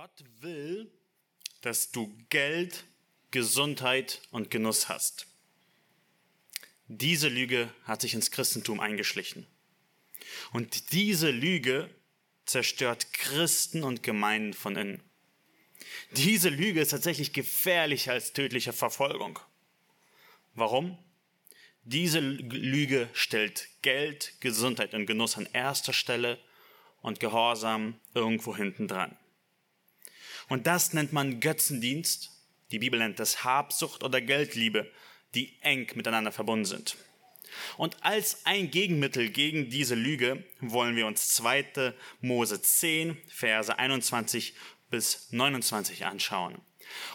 Gott will, dass du Geld, Gesundheit und Genuss hast. Diese Lüge hat sich ins Christentum eingeschlichen. Und diese Lüge zerstört Christen und Gemeinden von innen. Diese Lüge ist tatsächlich gefährlicher als tödliche Verfolgung. Warum? Diese Lüge stellt Geld, Gesundheit und Genuss an erster Stelle und Gehorsam irgendwo hinten dran. Und das nennt man Götzendienst. Die Bibel nennt das Habsucht oder Geldliebe, die eng miteinander verbunden sind. Und als ein Gegenmittel gegen diese Lüge wollen wir uns 2. Mose 10, Verse 21 bis 29 anschauen.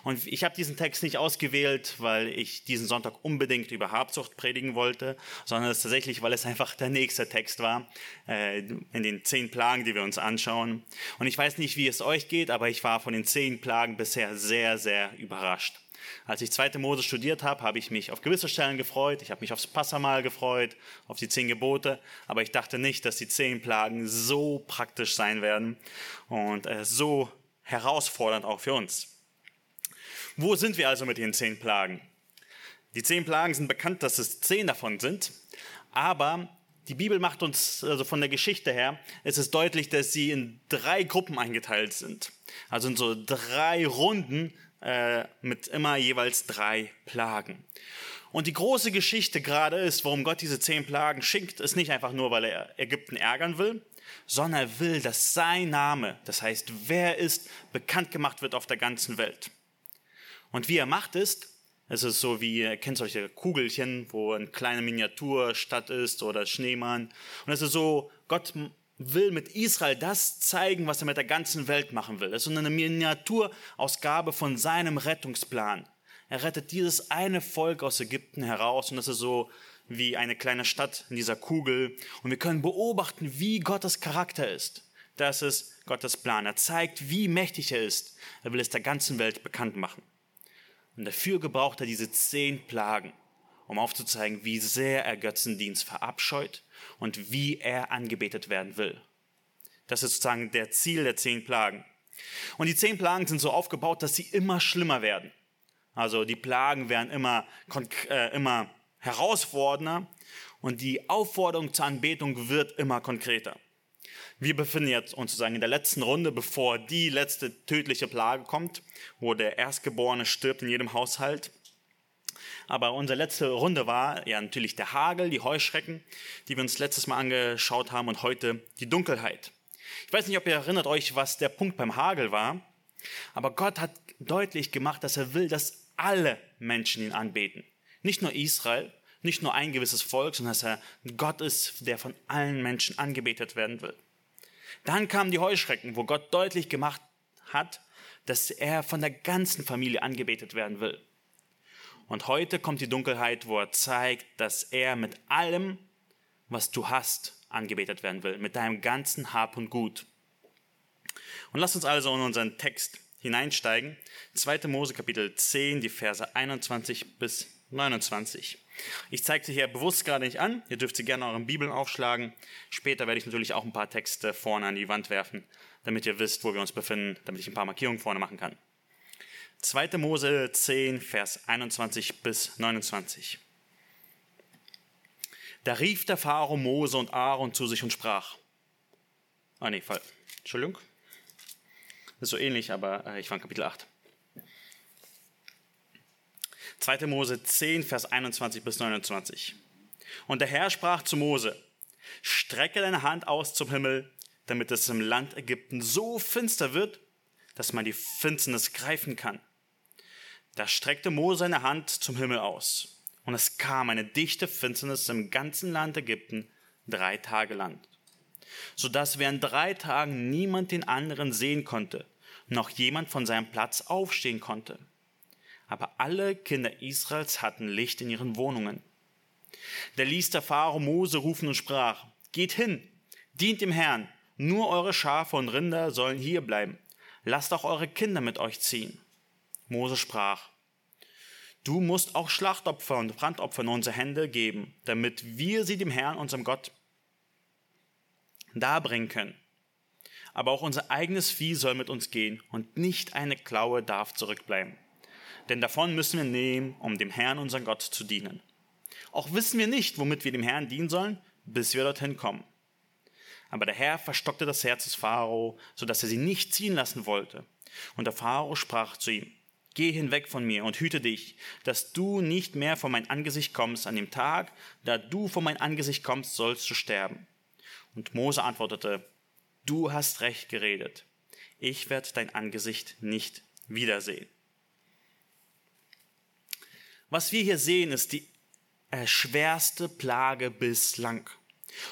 Und ich habe diesen Text nicht ausgewählt, weil ich diesen Sonntag unbedingt über Habsucht predigen wollte, sondern es tatsächlich, weil es einfach der nächste Text war äh, in den zehn Plagen, die wir uns anschauen. Und ich weiß nicht, wie es euch geht, aber ich war von den zehn Plagen bisher sehr, sehr überrascht. Als ich zweite Mose studiert habe, habe ich mich auf gewisse Stellen gefreut. Ich habe mich aufs Passamal gefreut, auf die zehn Gebote. Aber ich dachte nicht, dass die zehn Plagen so praktisch sein werden und äh, so herausfordernd auch für uns. Wo sind wir also mit den zehn Plagen? Die zehn Plagen sind bekannt, dass es zehn davon sind, aber die Bibel macht uns, also von der Geschichte her, es deutlich, dass sie in drei Gruppen eingeteilt sind. Also in so drei Runden äh, mit immer jeweils drei Plagen. Und die große Geschichte gerade ist, warum Gott diese zehn Plagen schickt, ist nicht einfach nur, weil er Ägypten ärgern will, sondern er will, dass sein Name, das heißt, wer ist, bekannt gemacht wird auf der ganzen Welt. Und wie er macht ist, es ist so wie, ihr kennt solche Kugelchen, wo eine kleine Miniaturstadt ist oder Schneemann. Und es ist so, Gott will mit Israel das zeigen, was er mit der ganzen Welt machen will. Es ist eine Miniaturausgabe von seinem Rettungsplan. Er rettet dieses eine Volk aus Ägypten heraus und das ist so wie eine kleine Stadt in dieser Kugel. Und wir können beobachten, wie Gottes Charakter ist. Das ist Gottes Plan. Er zeigt, wie mächtig er ist. Er will es der ganzen Welt bekannt machen. Und dafür gebraucht er diese zehn Plagen, um aufzuzeigen, wie sehr er Götzendienst verabscheut und wie er angebetet werden will. Das ist sozusagen der Ziel der zehn Plagen. Und die zehn Plagen sind so aufgebaut, dass sie immer schlimmer werden. Also die Plagen werden immer, äh, immer herausfordernder und die Aufforderung zur Anbetung wird immer konkreter. Wir befinden jetzt uns sozusagen in der letzten Runde, bevor die letzte tödliche Plage kommt, wo der Erstgeborene stirbt in jedem Haushalt. Aber unsere letzte Runde war ja natürlich der Hagel, die Heuschrecken, die wir uns letztes Mal angeschaut haben und heute die Dunkelheit. Ich weiß nicht, ob ihr erinnert euch, was der Punkt beim Hagel war, aber Gott hat deutlich gemacht, dass er will, dass alle Menschen ihn anbeten. Nicht nur Israel, nicht nur ein gewisses Volk, sondern dass er Gott ist, der von allen Menschen angebetet werden will. Dann kamen die Heuschrecken, wo Gott deutlich gemacht hat, dass er von der ganzen Familie angebetet werden will. Und heute kommt die Dunkelheit, wo er zeigt, dass er mit allem, was du hast, angebetet werden will, mit deinem ganzen Hab und Gut. Und lass uns also in unseren Text hineinsteigen. 2. Mose Kapitel 10, die Verse 21 bis 29. Ich zeige sie hier bewusst gerade nicht an. Ihr dürft sie gerne euren Bibeln aufschlagen. Später werde ich natürlich auch ein paar Texte vorne an die Wand werfen, damit ihr wisst, wo wir uns befinden, damit ich ein paar Markierungen vorne machen kann. 2. Mose 10, Vers 21 bis 29. Da rief der Pharao Mose und Aaron zu sich und sprach. Ah, nee, Fall. Entschuldigung. Das ist so ähnlich, aber äh, ich war in Kapitel 8. 2. Mose 10, Vers 21 bis 29. Und der Herr sprach zu Mose, strecke deine Hand aus zum Himmel, damit es im Land Ägypten so finster wird, dass man die Finsternis greifen kann. Da streckte Mose seine Hand zum Himmel aus, und es kam eine dichte Finsternis im ganzen Land Ägypten drei Tage lang, so dass während drei Tagen niemand den anderen sehen konnte, noch jemand von seinem Platz aufstehen konnte aber alle Kinder Israels hatten Licht in ihren Wohnungen. Da ließ der Pharao Mose rufen und sprach, geht hin, dient dem Herrn, nur eure Schafe und Rinder sollen hier bleiben, lasst auch eure Kinder mit euch ziehen. Mose sprach, du musst auch Schlachtopfer und Brandopfer in unsere Hände geben, damit wir sie dem Herrn, unserem Gott, darbringen können. aber auch unser eigenes Vieh soll mit uns gehen und nicht eine Klaue darf zurückbleiben. Denn davon müssen wir nehmen, um dem Herrn, unseren Gott, zu dienen. Auch wissen wir nicht, womit wir dem Herrn dienen sollen, bis wir dorthin kommen. Aber der Herr verstockte das Herz des Pharao, so dass er sie nicht ziehen lassen wollte. Und der Pharao sprach zu ihm, Geh hinweg von mir und hüte dich, dass du nicht mehr vor mein Angesicht kommst an dem Tag, da du vor mein Angesicht kommst, sollst du sterben. Und Mose antwortete, Du hast recht geredet. Ich werde dein Angesicht nicht wiedersehen. Was wir hier sehen, ist die schwerste Plage bislang.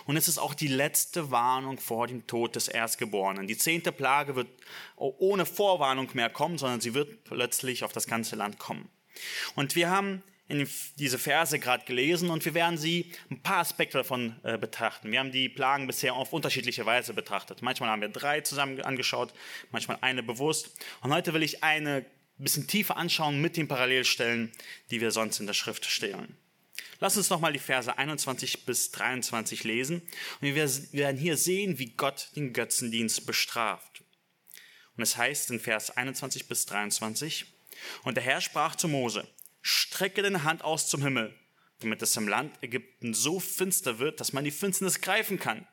Und es ist auch die letzte Warnung vor dem Tod des Erstgeborenen. Die zehnte Plage wird ohne Vorwarnung mehr kommen, sondern sie wird plötzlich auf das ganze Land kommen. Und wir haben diese Verse gerade gelesen und wir werden sie ein paar Aspekte davon äh, betrachten. Wir haben die Plagen bisher auf unterschiedliche Weise betrachtet. Manchmal haben wir drei zusammen angeschaut, manchmal eine bewusst. Und heute will ich eine ein bisschen tiefer anschauen mit den Parallelstellen, die wir sonst in der Schrift stellen. Lass uns nochmal die Verse 21 bis 23 lesen. Und wir werden hier sehen, wie Gott den Götzendienst bestraft. Und es heißt in Vers 21 bis 23, und der Herr sprach zu Mose, strecke deine Hand aus zum Himmel, damit es im Land Ägypten so finster wird, dass man die Finsternis greifen kann.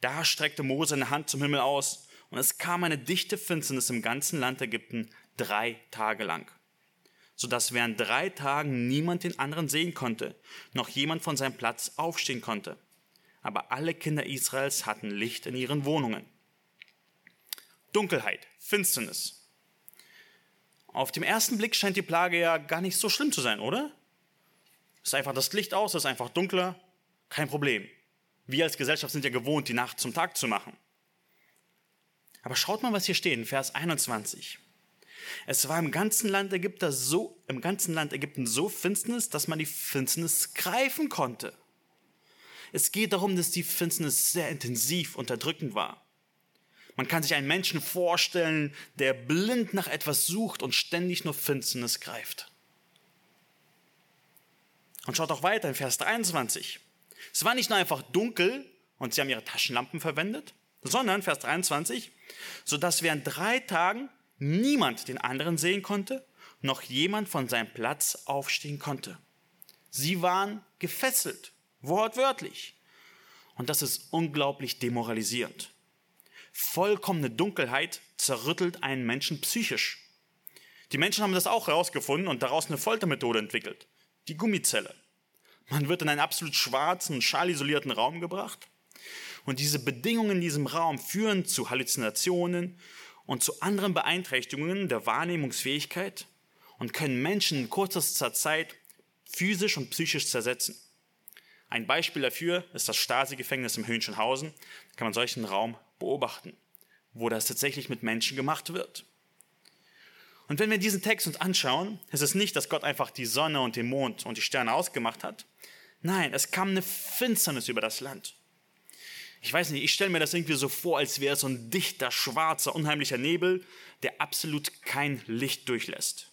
Da streckte Mose seine Hand zum Himmel aus, und es kam eine dichte Finsternis im ganzen Land Ägypten drei Tage lang sodass während drei Tagen niemand den anderen sehen konnte, noch jemand von seinem Platz aufstehen konnte. Aber alle Kinder Israels hatten Licht in ihren Wohnungen. Dunkelheit, Finsternis. Auf dem ersten Blick scheint die Plage ja gar nicht so schlimm zu sein, oder? Ist einfach das Licht aus, ist einfach dunkler, kein Problem. Wir als Gesellschaft sind ja gewohnt, die Nacht zum Tag zu machen. Aber schaut mal, was hier steht in Vers 21. Es war im ganzen Land Ägypter so, im ganzen Land Ägypten so Finsternis, dass man die Finsternis greifen konnte. Es geht darum, dass die Finsternis sehr intensiv unterdrückend war. Man kann sich einen Menschen vorstellen, der blind nach etwas sucht und ständig nur Finsternis greift. Und schaut auch weiter in Vers 23. Es war nicht nur einfach dunkel und sie haben ihre Taschenlampen verwendet, sondern Vers 23, so dass während drei Tagen niemand den anderen sehen konnte, noch jemand von seinem Platz aufstehen konnte. Sie waren gefesselt, wortwörtlich. Und das ist unglaublich demoralisierend. Vollkommene Dunkelheit zerrüttelt einen Menschen psychisch. Die Menschen haben das auch herausgefunden und daraus eine Foltermethode entwickelt. Die Gummizelle. Man wird in einen absolut schwarzen, schallisolierten Raum gebracht. Und diese Bedingungen in diesem Raum führen zu Halluzinationen und zu anderen Beeinträchtigungen der Wahrnehmungsfähigkeit und können Menschen in kurzer Zeit physisch und psychisch zersetzen. Ein Beispiel dafür ist das Stasi-Gefängnis im Hönschenhausen. Da kann man solchen Raum beobachten, wo das tatsächlich mit Menschen gemacht wird. Und wenn wir diesen Text uns anschauen, ist es nicht, dass Gott einfach die Sonne und den Mond und die Sterne ausgemacht hat. Nein, es kam eine Finsternis über das Land. Ich weiß nicht, ich stelle mir das irgendwie so vor, als wäre es so ein dichter, schwarzer, unheimlicher Nebel, der absolut kein Licht durchlässt.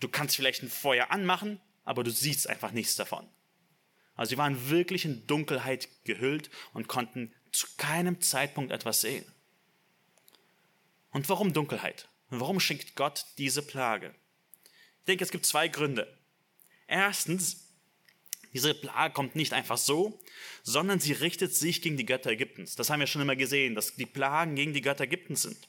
Du kannst vielleicht ein Feuer anmachen, aber du siehst einfach nichts davon. Also sie waren wirklich in Dunkelheit gehüllt und konnten zu keinem Zeitpunkt etwas sehen. Und warum Dunkelheit? warum schenkt Gott diese Plage? Ich denke, es gibt zwei Gründe. Erstens, diese Plage kommt nicht einfach so, sondern sie richtet sich gegen die Götter Ägyptens. Das haben wir schon immer gesehen, dass die Plagen gegen die Götter Ägyptens sind.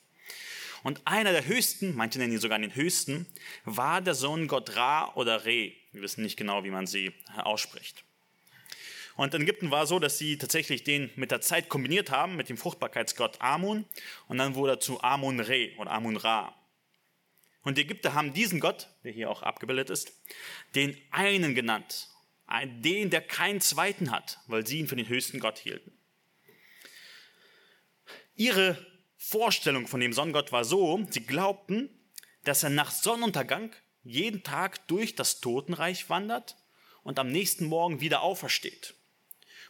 Und einer der höchsten, manche nennen ihn sogar den höchsten, war der Sohn Gott Ra oder Re. Wir wissen nicht genau, wie man sie ausspricht. Und in Ägypten war es so, dass sie tatsächlich den mit der Zeit kombiniert haben mit dem Fruchtbarkeitsgott Amun und dann wurde er zu Amun Re oder Amun Ra. Und die Ägypter haben diesen Gott, der hier auch abgebildet ist, den einen genannt den, der keinen zweiten hat, weil sie ihn für den höchsten Gott hielten. Ihre Vorstellung von dem Sonnengott war so, sie glaubten, dass er nach Sonnenuntergang jeden Tag durch das Totenreich wandert und am nächsten Morgen wieder aufersteht.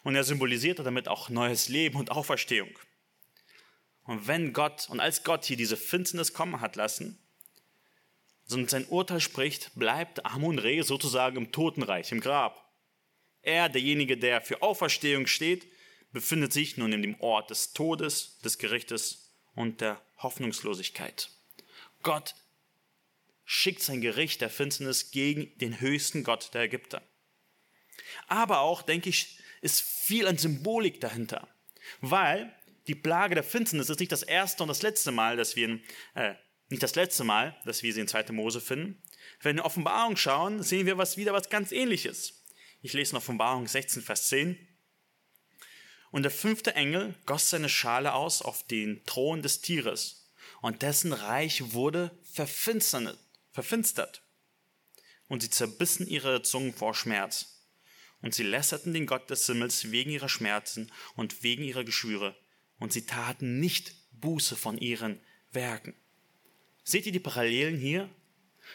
Und er symbolisierte damit auch neues Leben und Auferstehung. Und wenn Gott, und als Gott hier diese Finsternis kommen hat lassen, und sein Urteil spricht, bleibt Amun-Re sozusagen im Totenreich, im Grab. Er, derjenige, der für Auferstehung steht, befindet sich nun in dem Ort des Todes, des Gerichtes und der Hoffnungslosigkeit. Gott schickt sein Gericht der Finsternis gegen den höchsten Gott der Ägypter. Aber auch, denke ich, ist viel an Symbolik dahinter, weil die Plage der Finsternis ist nicht das erste und das letzte Mal, dass wir, äh, nicht das letzte Mal, dass wir sie in 2. Mose finden. Wenn wir in Offenbarung schauen, sehen wir was, wieder was ganz ähnliches. Ich lese in Offenbarung 16, Vers 10. Und der fünfte Engel goss seine Schale aus auf den Thron des Tieres, und dessen Reich wurde verfinstert. Und sie zerbissen ihre Zungen vor Schmerz. Und sie lässerten den Gott des Himmels wegen ihrer Schmerzen und wegen ihrer Geschwüre. Und sie taten nicht Buße von ihren Werken. Seht ihr die Parallelen hier?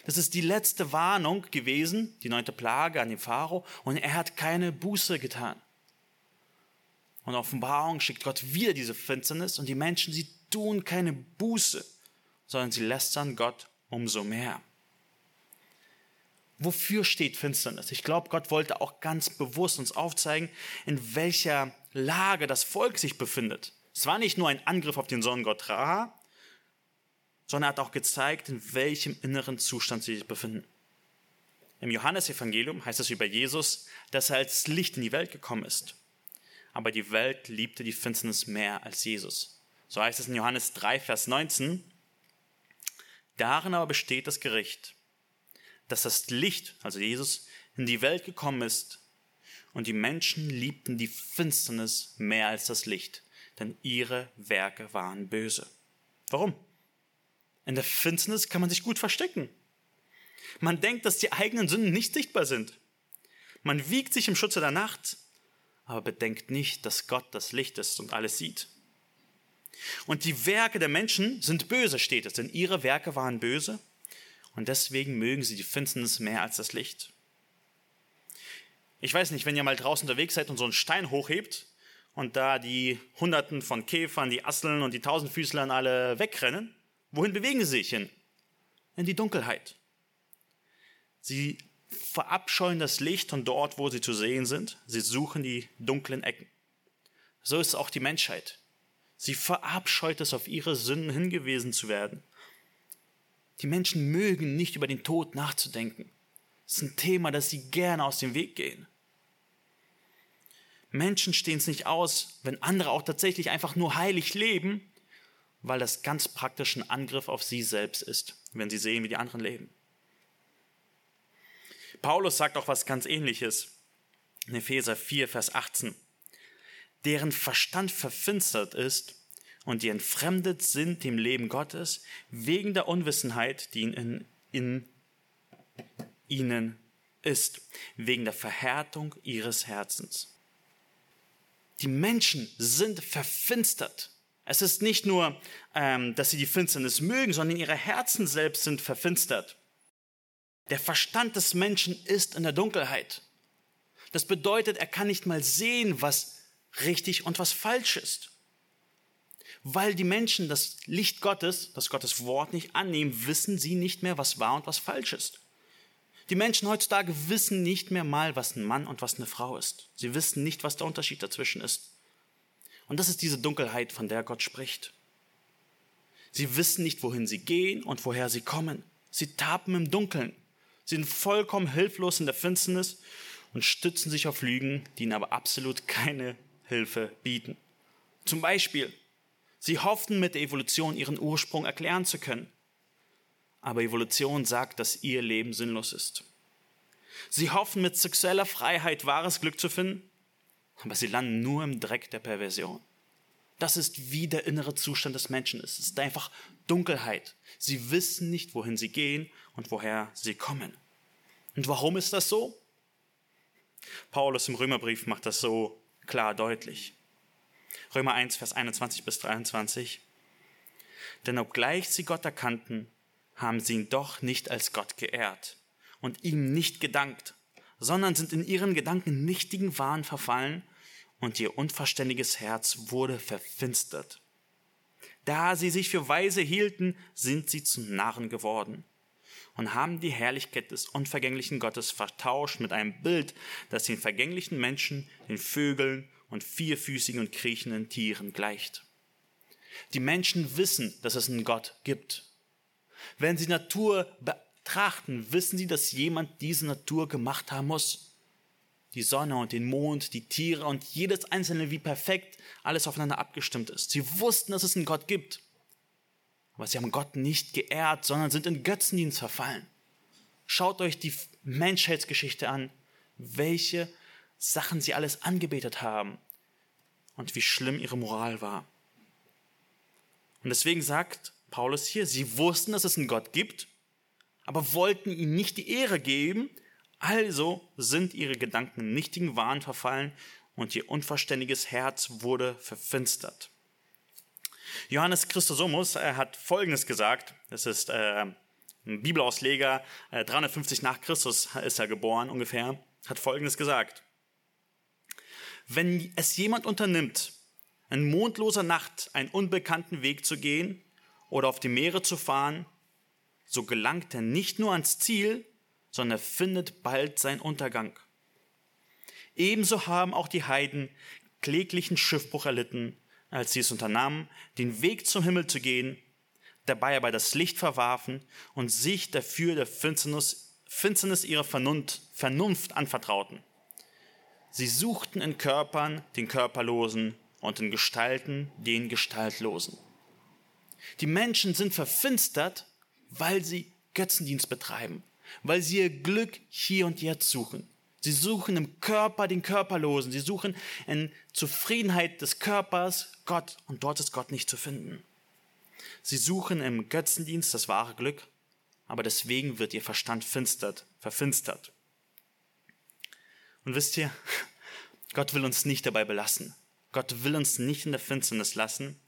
Das ist die letzte Warnung gewesen, die neunte Plage an den Pharao, und er hat keine Buße getan. Und Offenbarung schickt Gott wieder diese Finsternis und die Menschen, sie tun keine Buße, sondern sie lästern Gott umso mehr. Wofür steht Finsternis? Ich glaube, Gott wollte auch ganz bewusst uns aufzeigen, in welcher Lage das Volk sich befindet. Es war nicht nur ein Angriff auf den Sonnengott Ra, sondern er hat auch gezeigt, in welchem inneren Zustand sie sich befinden. Im Johannesevangelium heißt es über Jesus, dass er als Licht in die Welt gekommen ist aber die Welt liebte die Finsternis mehr als Jesus. So heißt es in Johannes 3, Vers 19. Darin aber besteht das Gericht, dass das Licht, also Jesus, in die Welt gekommen ist und die Menschen liebten die Finsternis mehr als das Licht, denn ihre Werke waren böse. Warum? In der Finsternis kann man sich gut verstecken. Man denkt, dass die eigenen Sünden nicht sichtbar sind. Man wiegt sich im Schutze der Nacht aber bedenkt nicht, dass Gott das Licht ist und alles sieht. Und die Werke der Menschen sind böse, steht es, denn ihre Werke waren böse und deswegen mögen sie die Finsternis mehr als das Licht. Ich weiß nicht, wenn ihr mal draußen unterwegs seid und so einen Stein hochhebt und da die Hunderten von Käfern, die Asseln und die Tausendfüßlern alle wegrennen, wohin bewegen sie sich hin? In die Dunkelheit. Sie verabscheuen das Licht und dort, wo sie zu sehen sind, sie suchen die dunklen Ecken. So ist auch die Menschheit. Sie verabscheut es, auf ihre Sünden hingewiesen zu werden. Die Menschen mögen nicht über den Tod nachzudenken. Das ist ein Thema, das sie gerne aus dem Weg gehen. Menschen stehen es nicht aus, wenn andere auch tatsächlich einfach nur heilig leben, weil das ganz praktisch ein Angriff auf sie selbst ist, wenn sie sehen, wie die anderen leben. Paulus sagt auch was ganz ähnliches in Epheser 4, Vers 18. Deren Verstand verfinstert ist und die entfremdet sind dem Leben Gottes wegen der Unwissenheit, die in, in ihnen ist, wegen der Verhärtung ihres Herzens. Die Menschen sind verfinstert. Es ist nicht nur, ähm, dass sie die Finsternis mögen, sondern ihre Herzen selbst sind verfinstert. Der Verstand des Menschen ist in der Dunkelheit. Das bedeutet, er kann nicht mal sehen, was richtig und was falsch ist. Weil die Menschen das Licht Gottes, das Gottes Wort nicht annehmen, wissen sie nicht mehr, was wahr und was falsch ist. Die Menschen heutzutage wissen nicht mehr mal, was ein Mann und was eine Frau ist. Sie wissen nicht, was der Unterschied dazwischen ist. Und das ist diese Dunkelheit, von der Gott spricht. Sie wissen nicht, wohin sie gehen und woher sie kommen. Sie tappen im Dunkeln. Sie sind vollkommen hilflos in der Finsternis und stützen sich auf Lügen, die ihnen aber absolut keine Hilfe bieten. Zum Beispiel, sie hofften mit der Evolution ihren Ursprung erklären zu können. Aber Evolution sagt, dass ihr Leben sinnlos ist. Sie hoffen mit sexueller Freiheit wahres Glück zu finden, aber sie landen nur im Dreck der Perversion. Das ist wie der innere Zustand des Menschen ist. Es ist einfach Dunkelheit. Sie wissen nicht, wohin sie gehen und woher sie kommen. Und warum ist das so? Paulus im Römerbrief macht das so klar deutlich. Römer 1, Vers 21 bis 23. Denn obgleich sie Gott erkannten, haben sie ihn doch nicht als Gott geehrt und ihm nicht gedankt, sondern sind in ihren Gedanken nichtigen Wahn verfallen und ihr unverständiges Herz wurde verfinstert. Da sie sich für weise hielten, sind sie zu Narren geworden und haben die Herrlichkeit des unvergänglichen Gottes vertauscht mit einem Bild, das den vergänglichen Menschen, den Vögeln und vierfüßigen und kriechenden Tieren gleicht. Die Menschen wissen, dass es einen Gott gibt. Wenn sie Natur betrachten, wissen sie, dass jemand diese Natur gemacht haben muss. Die Sonne und den Mond, die Tiere und jedes einzelne, wie perfekt alles aufeinander abgestimmt ist. Sie wussten, dass es einen Gott gibt. Aber sie haben Gott nicht geehrt, sondern sind in Götzendienst verfallen. Schaut euch die Menschheitsgeschichte an, welche Sachen sie alles angebetet haben und wie schlimm ihre Moral war. Und deswegen sagt Paulus hier, sie wussten, dass es einen Gott gibt, aber wollten ihm nicht die Ehre geben, also sind ihre Gedanken nichtigen Wahn verfallen und ihr unverständiges Herz wurde verfinstert. Johannes Christosomus hat Folgendes gesagt, das ist äh, ein Bibelausleger, äh, 350 nach Christus ist er geboren ungefähr, hat Folgendes gesagt. Wenn es jemand unternimmt, in mondloser Nacht einen unbekannten Weg zu gehen oder auf die Meere zu fahren, so gelangt er nicht nur ans Ziel, sondern er findet bald seinen Untergang. Ebenso haben auch die Heiden kläglichen Schiffbruch erlitten, als sie es unternahmen, den Weg zum Himmel zu gehen, dabei aber das Licht verwarfen und sich dafür der Finsternis, Finsternis ihrer Vernunft, Vernunft anvertrauten. Sie suchten in Körpern den Körperlosen und in Gestalten den Gestaltlosen. Die Menschen sind verfinstert, weil sie Götzendienst betreiben, weil sie ihr Glück hier und jetzt suchen. Sie suchen im Körper den Körperlosen, sie suchen in Zufriedenheit des Körpers Gott und dort ist Gott nicht zu finden. Sie suchen im Götzendienst das wahre Glück, aber deswegen wird ihr Verstand finstert, verfinstert. Und wisst ihr, Gott will uns nicht dabei belassen. Gott will uns nicht in der Finsternis lassen.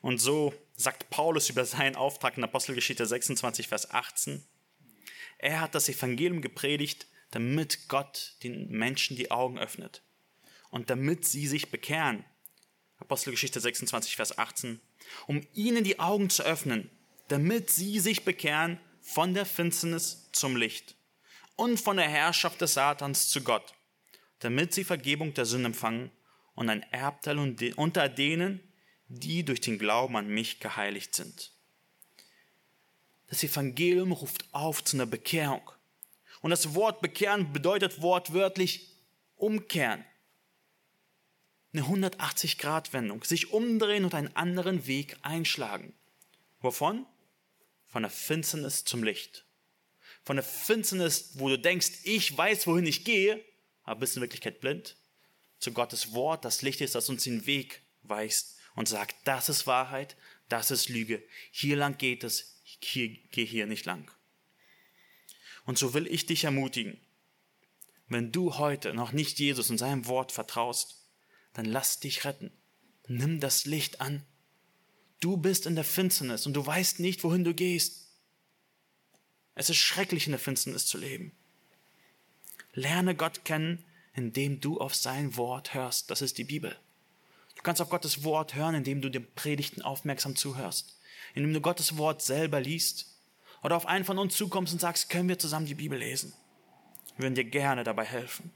Und so sagt Paulus über seinen Auftrag in Apostelgeschichte 26, Vers 18. Er hat das Evangelium gepredigt, damit Gott den Menschen die Augen öffnet und damit sie sich bekehren. Apostelgeschichte 26, Vers 18. Um ihnen die Augen zu öffnen, damit sie sich bekehren von der Finsternis zum Licht und von der Herrschaft des Satans zu Gott, damit sie Vergebung der Sünden empfangen und ein Erbteil unter denen, die durch den Glauben an mich geheiligt sind. Das Evangelium ruft auf zu einer Bekehrung. Und das Wort bekehren bedeutet wortwörtlich umkehren. Eine 180-Grad-Wendung, sich umdrehen und einen anderen Weg einschlagen. Wovon? Von der Finsternis zum Licht. Von der Finsternis, wo du denkst, ich weiß, wohin ich gehe, aber bist in Wirklichkeit blind, zu Gottes Wort, das Licht ist, das uns den Weg weist und sagt, das ist Wahrheit, das ist Lüge. Hier lang geht es, hier, geh hier nicht lang. Und so will ich dich ermutigen, wenn du heute noch nicht Jesus und seinem Wort vertraust, dann lass dich retten. Nimm das Licht an. Du bist in der Finsternis und du weißt nicht, wohin du gehst. Es ist schrecklich, in der Finsternis zu leben. Lerne Gott kennen, indem du auf sein Wort hörst. Das ist die Bibel. Du kannst auf Gottes Wort hören, indem du den Predigten aufmerksam zuhörst, indem du Gottes Wort selber liest oder auf einen von uns zukommst und sagst, können wir zusammen die Bibel lesen. Wir würden dir gerne dabei helfen.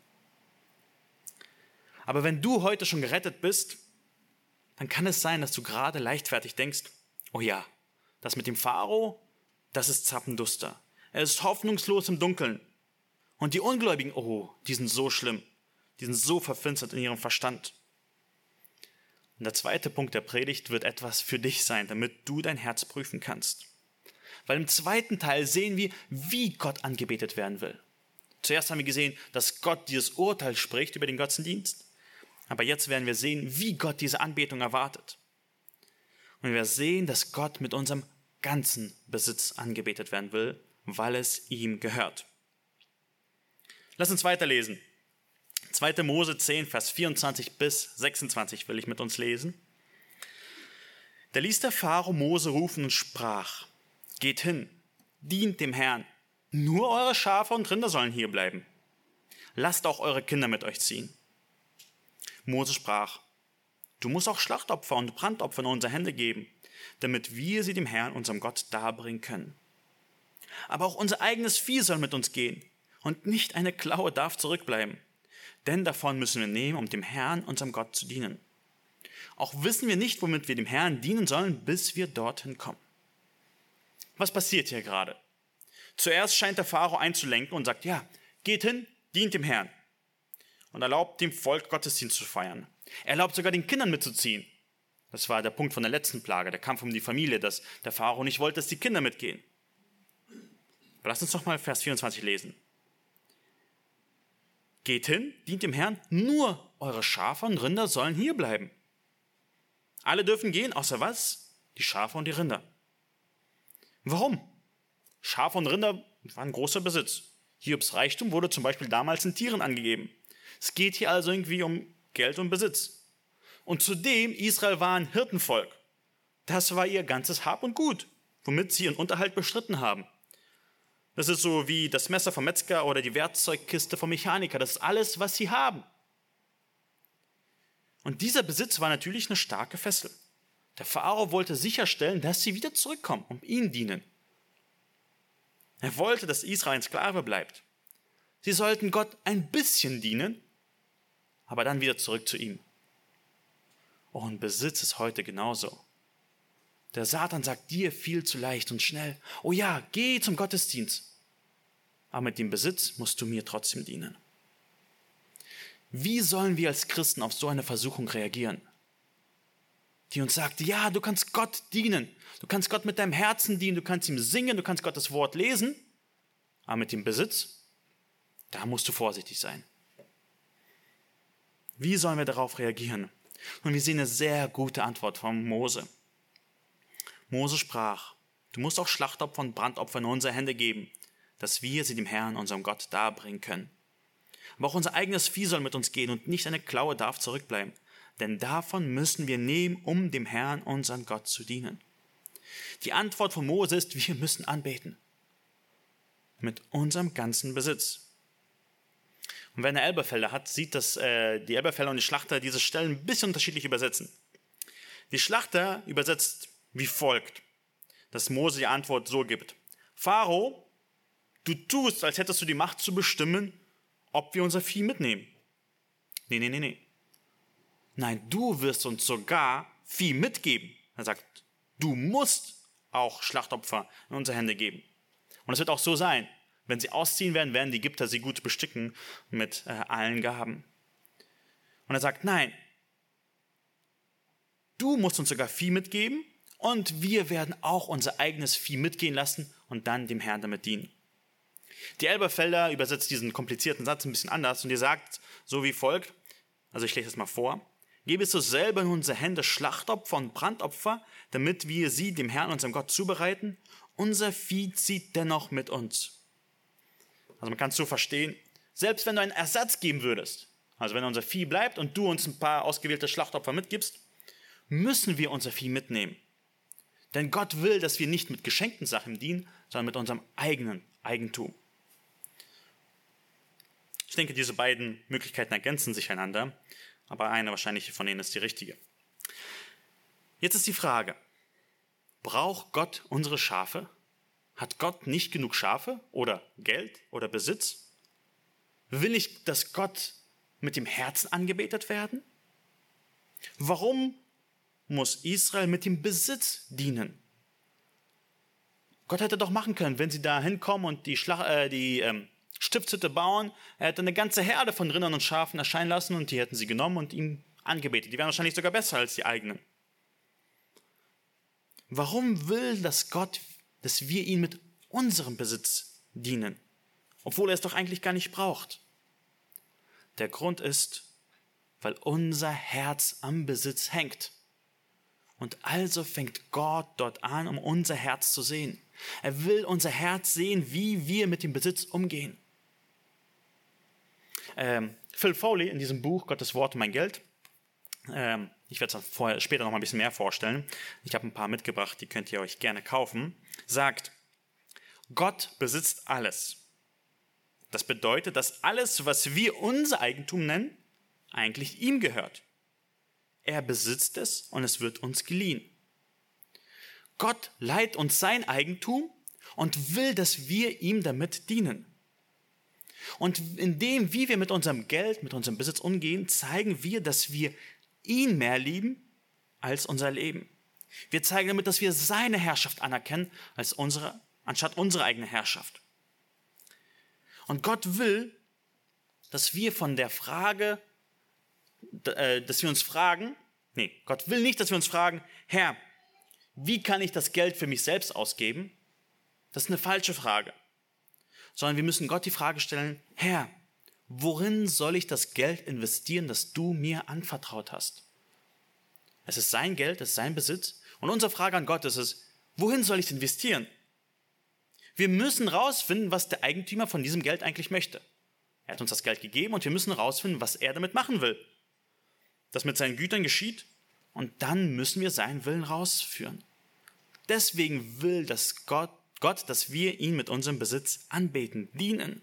Aber wenn du heute schon gerettet bist, dann kann es sein, dass du gerade leichtfertig denkst, oh ja, das mit dem Pharao, das ist zappenduster. Er ist hoffnungslos im Dunkeln. Und die Ungläubigen, oh, die sind so schlimm. Die sind so verfinstert in ihrem Verstand. Und der zweite Punkt der Predigt wird etwas für dich sein, damit du dein Herz prüfen kannst. Weil im zweiten Teil sehen wir, wie Gott angebetet werden will. Zuerst haben wir gesehen, dass Gott dieses Urteil spricht über den Götzendienst. Aber jetzt werden wir sehen, wie Gott diese Anbetung erwartet. Und wir sehen, dass Gott mit unserem ganzen Besitz angebetet werden will, weil es ihm gehört. Lass uns weiterlesen. 2. Mose 10, Vers 24 bis 26 will ich mit uns lesen. Da ließ der Pharao Mose rufen und sprach, geht hin, dient dem Herrn, nur eure Schafe und Rinder sollen hier bleiben. Lasst auch eure Kinder mit euch ziehen. Mose sprach, du musst auch Schlachtopfer und Brandopfer in unsere Hände geben, damit wir sie dem Herrn, unserem Gott, darbringen können. Aber auch unser eigenes Vieh soll mit uns gehen, und nicht eine Klaue darf zurückbleiben Denn davon müssen wir nehmen, um dem Herrn, unserem Gott, zu dienen. Auch wissen wir nicht, womit wir dem Herrn dienen sollen, bis wir dorthin kommen. Was passiert hier gerade? Zuerst scheint der Pharao einzulenken und sagt, ja, geht hin, dient dem Herrn. Und erlaubt dem Volk Gottesdienst zu feiern. Er erlaubt sogar den Kindern mitzuziehen. Das war der Punkt von der letzten Plage, der Kampf um die Familie, dass der Pharao nicht wollte, dass die Kinder mitgehen. Aber lasst uns doch mal Vers 24 lesen. Geht hin, dient dem Herrn, nur eure Schafe und Rinder sollen hier bleiben. Alle dürfen gehen, außer was? Die Schafe und die Rinder. Warum? Schafe und Rinder waren großer Besitz. Hiobs Reichtum wurde zum Beispiel damals in Tieren angegeben. Es geht hier also irgendwie um Geld und Besitz. Und zudem, Israel war ein Hirtenvolk. Das war ihr ganzes Hab und Gut, womit sie ihren Unterhalt bestritten haben. Das ist so wie das Messer vom Metzger oder die Werkzeugkiste vom Mechaniker. Das ist alles, was sie haben. Und dieser Besitz war natürlich eine starke Fessel. Der Pharao wollte sicherstellen, dass sie wieder zurückkommen und ihm dienen. Er wollte, dass Israel ein Sklave bleibt. Sie sollten Gott ein bisschen dienen, aber dann wieder zurück zu ihm. Und Besitz ist heute genauso. Der Satan sagt dir viel zu leicht und schnell, oh ja, geh zum Gottesdienst. Aber mit dem Besitz musst du mir trotzdem dienen. Wie sollen wir als Christen auf so eine Versuchung reagieren? Die uns sagt, ja, du kannst Gott dienen. Du kannst Gott mit deinem Herzen dienen, du kannst ihm singen, du kannst Gottes Wort lesen. Aber mit dem Besitz, da musst du vorsichtig sein. Wie sollen wir darauf reagieren? Und wir sehen eine sehr gute Antwort von Mose. Mose sprach, du musst auch Schlachtopfer und Brandopfer in unsere Hände geben, dass wir sie dem Herrn, unserem Gott, darbringen können. Aber auch unser eigenes Vieh soll mit uns gehen und nicht eine Klaue darf zurückbleiben. Denn davon müssen wir nehmen, um dem Herrn, unseren Gott, zu dienen. Die Antwort von Mose ist, wir müssen anbeten. Mit unserem ganzen Besitz. Und wer eine Elberfelder hat, sieht, dass äh, die Elberfelder und die Schlachter diese Stellen ein bisschen unterschiedlich übersetzen. Die Schlachter übersetzt wie folgt, dass Mose die Antwort so gibt. Pharao, du tust, als hättest du die Macht zu bestimmen, ob wir unser Vieh mitnehmen. Nee, nee, nee, nee. Nein, du wirst uns sogar Vieh mitgeben. Er sagt, du musst auch Schlachtopfer in unsere Hände geben. Und es wird auch so sein. Wenn sie ausziehen werden, werden die Ägypter sie gut bestücken mit äh, allen Gaben. Und er sagt, nein, du musst uns sogar Vieh mitgeben und wir werden auch unser eigenes Vieh mitgehen lassen und dann dem Herrn damit dienen. Die Elberfelder übersetzt diesen komplizierten Satz ein bisschen anders und ihr sagt so wie folgt, also ich lese es mal vor, gebe es so selber in unsere Hände Schlachtopfer und Brandopfer, damit wir sie dem Herrn, unserem Gott, zubereiten. Unser Vieh zieht dennoch mit uns. Also man kann es so verstehen, selbst wenn du einen Ersatz geben würdest, also wenn unser Vieh bleibt und du uns ein paar ausgewählte Schlachtopfer mitgibst, müssen wir unser Vieh mitnehmen. Denn Gott will, dass wir nicht mit geschenkten Sachen dienen, sondern mit unserem eigenen Eigentum. Ich denke, diese beiden Möglichkeiten ergänzen sich einander, aber eine wahrscheinlich von ihnen ist die richtige. Jetzt ist die Frage, braucht Gott unsere Schafe? Hat Gott nicht genug Schafe oder Geld oder Besitz? Will ich, dass Gott mit dem Herzen angebetet werden? Warum muss Israel mit dem Besitz dienen? Gott hätte doch machen können, wenn sie da hinkommen und die, Schlag, äh, die ähm, Stiftshütte bauen. Er hätte eine ganze Herde von Rindern und Schafen erscheinen lassen und die hätten sie genommen und ihm angebetet. Die wären wahrscheinlich sogar besser als die eigenen. Warum will das Gott, dass wir ihn mit unserem Besitz dienen, obwohl er es doch eigentlich gar nicht braucht? Der Grund ist, weil unser Herz am Besitz hängt. Und also fängt Gott dort an, um unser Herz zu sehen. Er will unser Herz sehen, wie wir mit dem Besitz umgehen. Ähm, Phil Foley in diesem Buch Gottes Wort und mein Geld, ähm, ich werde es später noch mal ein bisschen mehr vorstellen, ich habe ein paar mitgebracht, die könnt ihr euch gerne kaufen, sagt, Gott besitzt alles. Das bedeutet, dass alles, was wir unser Eigentum nennen, eigentlich ihm gehört. Er besitzt es und es wird uns geliehen. Gott leiht uns sein Eigentum und will, dass wir ihm damit dienen. Und in dem, wie wir mit unserem Geld, mit unserem Besitz umgehen, zeigen wir, dass wir ihn mehr lieben als unser Leben. Wir zeigen damit, dass wir seine Herrschaft anerkennen als unsere, anstatt unsere eigene Herrschaft. Und Gott will, dass wir von der Frage, dass wir uns fragen, nee, Gott will nicht, dass wir uns fragen, Herr, wie kann ich das Geld für mich selbst ausgeben? Das ist eine falsche Frage. Sondern wir müssen Gott die Frage stellen, Herr, worin soll ich das Geld investieren, das du mir anvertraut hast? Es ist sein Geld, es ist sein Besitz. Und unsere Frage an Gott ist es, wohin soll ich es investieren? Wir müssen rausfinden, was der Eigentümer von diesem Geld eigentlich möchte. Er hat uns das Geld gegeben und wir müssen rausfinden, was er damit machen will. Das mit seinen Gütern geschieht und dann müssen wir seinen Willen rausführen. Deswegen will das Gott, Gott, dass wir ihn mit unserem Besitz anbeten, dienen.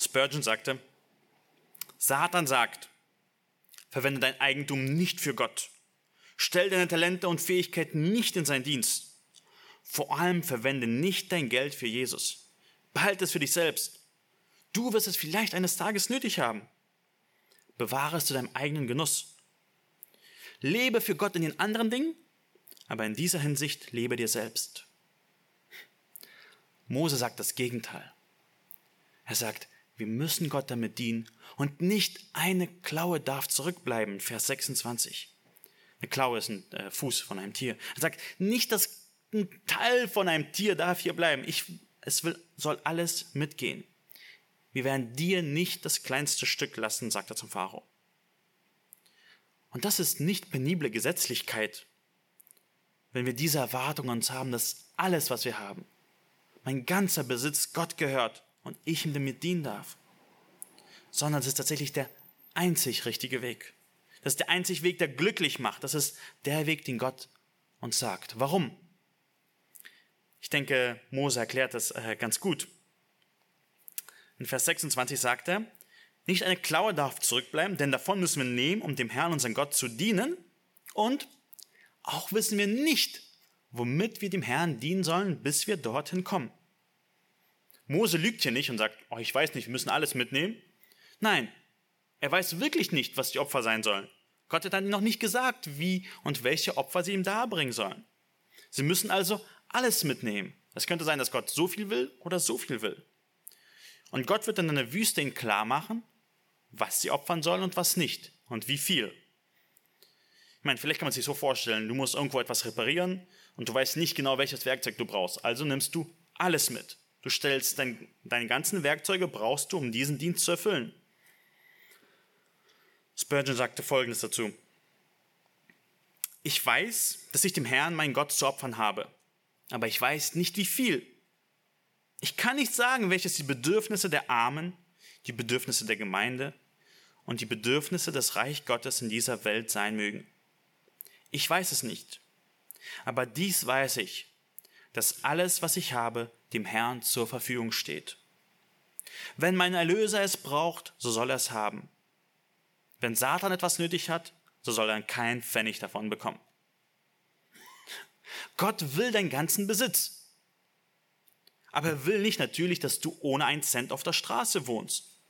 Spurgeon sagte, Satan sagt, verwende dein Eigentum nicht für Gott. Stell deine Talente und Fähigkeiten nicht in seinen Dienst. Vor allem verwende nicht dein Geld für Jesus. Behalte es für dich selbst. Du wirst es vielleicht eines Tages nötig haben. Bewahre es zu deinem eigenen Genuss. Lebe für Gott in den anderen Dingen, aber in dieser Hinsicht lebe dir selbst. Mose sagt das Gegenteil. Er sagt, wir müssen Gott damit dienen und nicht eine Klaue darf zurückbleiben. Vers 26. Eine Klaue ist ein äh, Fuß von einem Tier. Er sagt, nicht das ein Teil von einem Tier darf hier bleiben. Ich, es will, soll alles mitgehen. Wir werden dir nicht das kleinste Stück lassen, sagt er zum Pharao. Und das ist nicht penible Gesetzlichkeit, wenn wir diese Erwartung uns haben, dass alles, was wir haben, mein ganzer Besitz Gott gehört und ich ihm damit dienen darf, sondern es ist tatsächlich der einzig richtige Weg. Das ist der einzig Weg, der glücklich macht. Das ist der Weg, den Gott uns sagt. Warum? Ich denke, Mose erklärt das äh, ganz gut. In Vers 26 sagt er, nicht eine Klaue darf zurückbleiben, denn davon müssen wir nehmen, um dem Herrn, unseren Gott, zu dienen. Und auch wissen wir nicht, womit wir dem Herrn dienen sollen, bis wir dorthin kommen. Mose lügt hier nicht und sagt, oh, ich weiß nicht, wir müssen alles mitnehmen. Nein, er weiß wirklich nicht, was die Opfer sein sollen. Gott hat dann noch nicht gesagt, wie und welche Opfer sie ihm darbringen sollen. Sie müssen also alles mitnehmen. Es könnte sein, dass Gott so viel will oder so viel will. Und Gott wird dann in der Wüste ihnen klar machen, was sie opfern sollen und was nicht und wie viel. Ich meine, vielleicht kann man sich so vorstellen, du musst irgendwo etwas reparieren und du weißt nicht genau, welches Werkzeug du brauchst. Also nimmst du alles mit. Du stellst dein, deine ganzen Werkzeuge brauchst du, um diesen Dienst zu erfüllen. Spurgeon sagte Folgendes dazu. Ich weiß, dass ich dem Herrn, meinen Gott, zu opfern habe, aber ich weiß nicht, wie viel. Ich kann nicht sagen, welches die Bedürfnisse der Armen, die Bedürfnisse der Gemeinde und die Bedürfnisse des Reich Gottes in dieser Welt sein mögen. Ich weiß es nicht. Aber dies weiß ich, dass alles, was ich habe, dem Herrn zur Verfügung steht. Wenn mein Erlöser es braucht, so soll er es haben. Wenn Satan etwas nötig hat, so soll er keinen Pfennig davon bekommen. Gott will deinen ganzen Besitz. Aber er will nicht natürlich, dass du ohne einen Cent auf der Straße wohnst.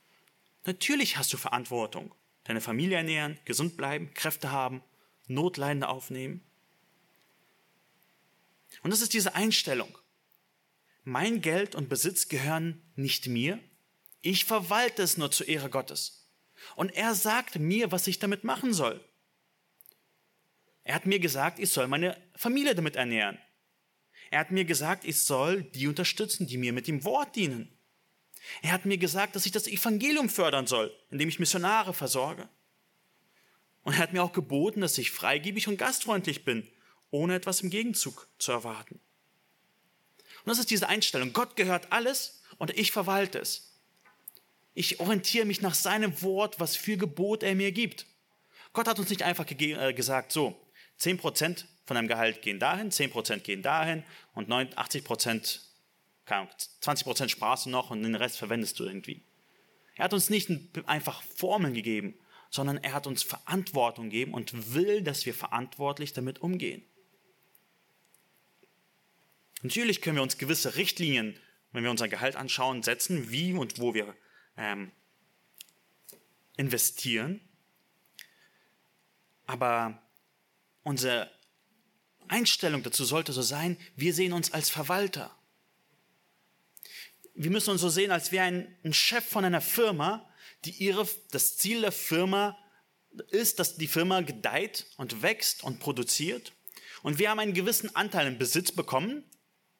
Natürlich hast du Verantwortung. Deine Familie ernähren, gesund bleiben, Kräfte haben, Notleidende aufnehmen. Und das ist diese Einstellung. Mein Geld und Besitz gehören nicht mir. Ich verwalte es nur zur Ehre Gottes. Und er sagt mir, was ich damit machen soll. Er hat mir gesagt, ich soll meine Familie damit ernähren. Er hat mir gesagt, ich soll die unterstützen, die mir mit dem Wort dienen. Er hat mir gesagt, dass ich das Evangelium fördern soll, indem ich Missionare versorge. Und er hat mir auch geboten, dass ich freigebig und gastfreundlich bin, ohne etwas im Gegenzug zu erwarten. Und das ist diese Einstellung. Gott gehört alles und ich verwalte es. Ich orientiere mich nach seinem Wort, was für Gebot er mir gibt. Gott hat uns nicht einfach äh, gesagt, so, 10% von deinem Gehalt gehen dahin, 10% gehen dahin und 80%, 20% sparst du noch und den Rest verwendest du irgendwie. Er hat uns nicht einfach Formeln gegeben, sondern er hat uns Verantwortung gegeben und will, dass wir verantwortlich damit umgehen. Natürlich können wir uns gewisse Richtlinien wenn wir unser Gehalt anschauen, setzen, wie und wo wir ähm, investieren. Aber unsere Einstellung dazu sollte so sein, wir sehen uns als Verwalter. Wir müssen uns so sehen, als wäre ein, Chef von einer Firma, die ihre, das Ziel der Firma ist, dass die Firma gedeiht und wächst und produziert. Und wir haben einen gewissen Anteil im Besitz bekommen.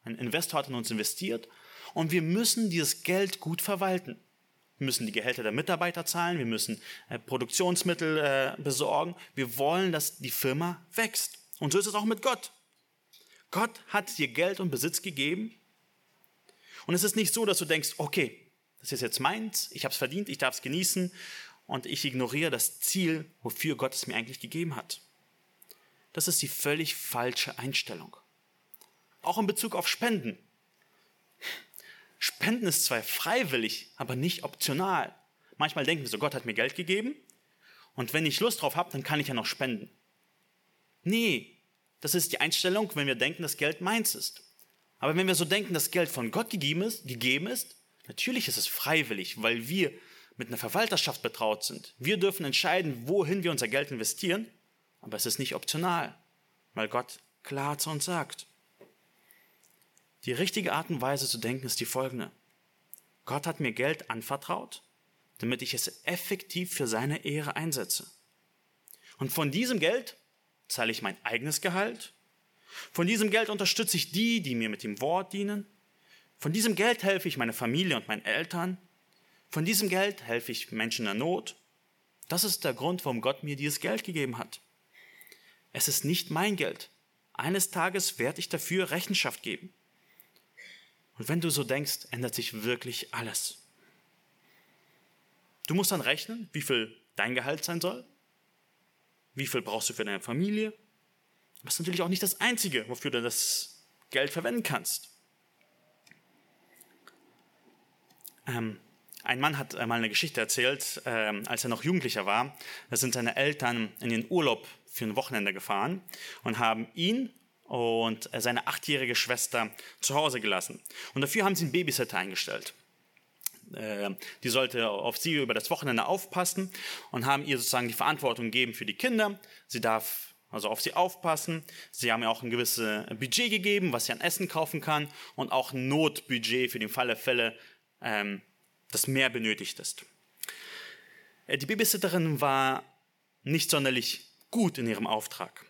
Ein Investor hat in uns investiert. Und wir müssen dieses Geld gut verwalten. Wir müssen die Gehälter der Mitarbeiter zahlen. Wir müssen äh, Produktionsmittel äh, besorgen. Wir wollen, dass die Firma wächst. Und so ist es auch mit Gott. Gott hat dir Geld und Besitz gegeben. Und es ist nicht so, dass du denkst, okay, das ist jetzt meins, ich habe es verdient, ich darf es genießen und ich ignoriere das Ziel, wofür Gott es mir eigentlich gegeben hat. Das ist die völlig falsche Einstellung. Auch in Bezug auf Spenden. Spenden ist zwar freiwillig, aber nicht optional. Manchmal denken wir so, Gott hat mir Geld gegeben und wenn ich Lust drauf habe, dann kann ich ja noch spenden. Nee, das ist die Einstellung, wenn wir denken, dass Geld meins ist. Aber wenn wir so denken, dass Geld von Gott gegeben ist, gegeben ist natürlich ist es freiwillig, weil wir mit einer Verwalterschaft betraut sind. Wir dürfen entscheiden, wohin wir unser Geld investieren, aber es ist nicht optional, weil Gott klar zu uns sagt. Die richtige Art und Weise zu denken ist die folgende. Gott hat mir Geld anvertraut, damit ich es effektiv für seine Ehre einsetze. Und von diesem Geld zahle ich mein eigenes Gehalt. Von diesem Geld unterstütze ich die, die mir mit dem Wort dienen. Von diesem Geld helfe ich meiner Familie und meinen Eltern. Von diesem Geld helfe ich Menschen in der Not. Das ist der Grund, warum Gott mir dieses Geld gegeben hat. Es ist nicht mein Geld. Eines Tages werde ich dafür Rechenschaft geben. Und wenn du so denkst, ändert sich wirklich alles. Du musst dann rechnen, wie viel dein Gehalt sein soll, wie viel brauchst du für deine Familie. Ist natürlich auch nicht das Einzige, wofür du das Geld verwenden kannst. Ähm, ein Mann hat einmal eine Geschichte erzählt, ähm, als er noch Jugendlicher war. Da sind seine Eltern in den Urlaub für ein Wochenende gefahren und haben ihn und seine achtjährige Schwester zu Hause gelassen. Und dafür haben sie einen Babysitter eingestellt. Äh, die sollte auf sie über das Wochenende aufpassen und haben ihr sozusagen die Verantwortung gegeben für die Kinder. Sie darf also auf sie aufpassen. Sie haben ihr auch ein gewisses Budget gegeben, was sie an Essen kaufen kann und auch ein Notbudget für den Fall der Fälle, ähm, das mehr benötigt ist. Äh, die Babysitterin war nicht sonderlich gut in ihrem Auftrag.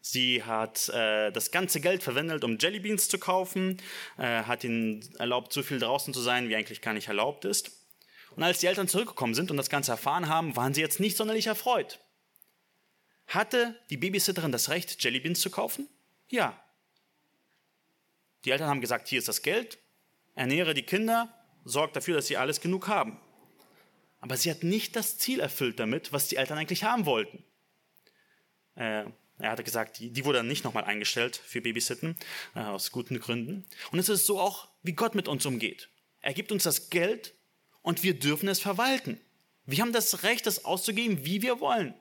Sie hat äh, das ganze Geld verwendet, um Jellybeans zu kaufen, äh, hat ihnen erlaubt, so viel draußen zu sein, wie eigentlich gar nicht erlaubt ist. Und als die Eltern zurückgekommen sind und das Ganze erfahren haben, waren sie jetzt nicht sonderlich erfreut. Hatte die Babysitterin das Recht, Jellybeans zu kaufen? Ja. Die Eltern haben gesagt, hier ist das Geld, ernähre die Kinder, sorgt dafür, dass sie alles genug haben. Aber sie hat nicht das Ziel erfüllt damit, was die Eltern eigentlich haben wollten. Äh, er hatte gesagt, die, die wurde dann nicht nochmal eingestellt für Babysitten, äh, aus guten Gründen. Und es ist so auch, wie Gott mit uns umgeht. Er gibt uns das Geld und wir dürfen es verwalten. Wir haben das Recht, es auszugeben, wie wir wollen.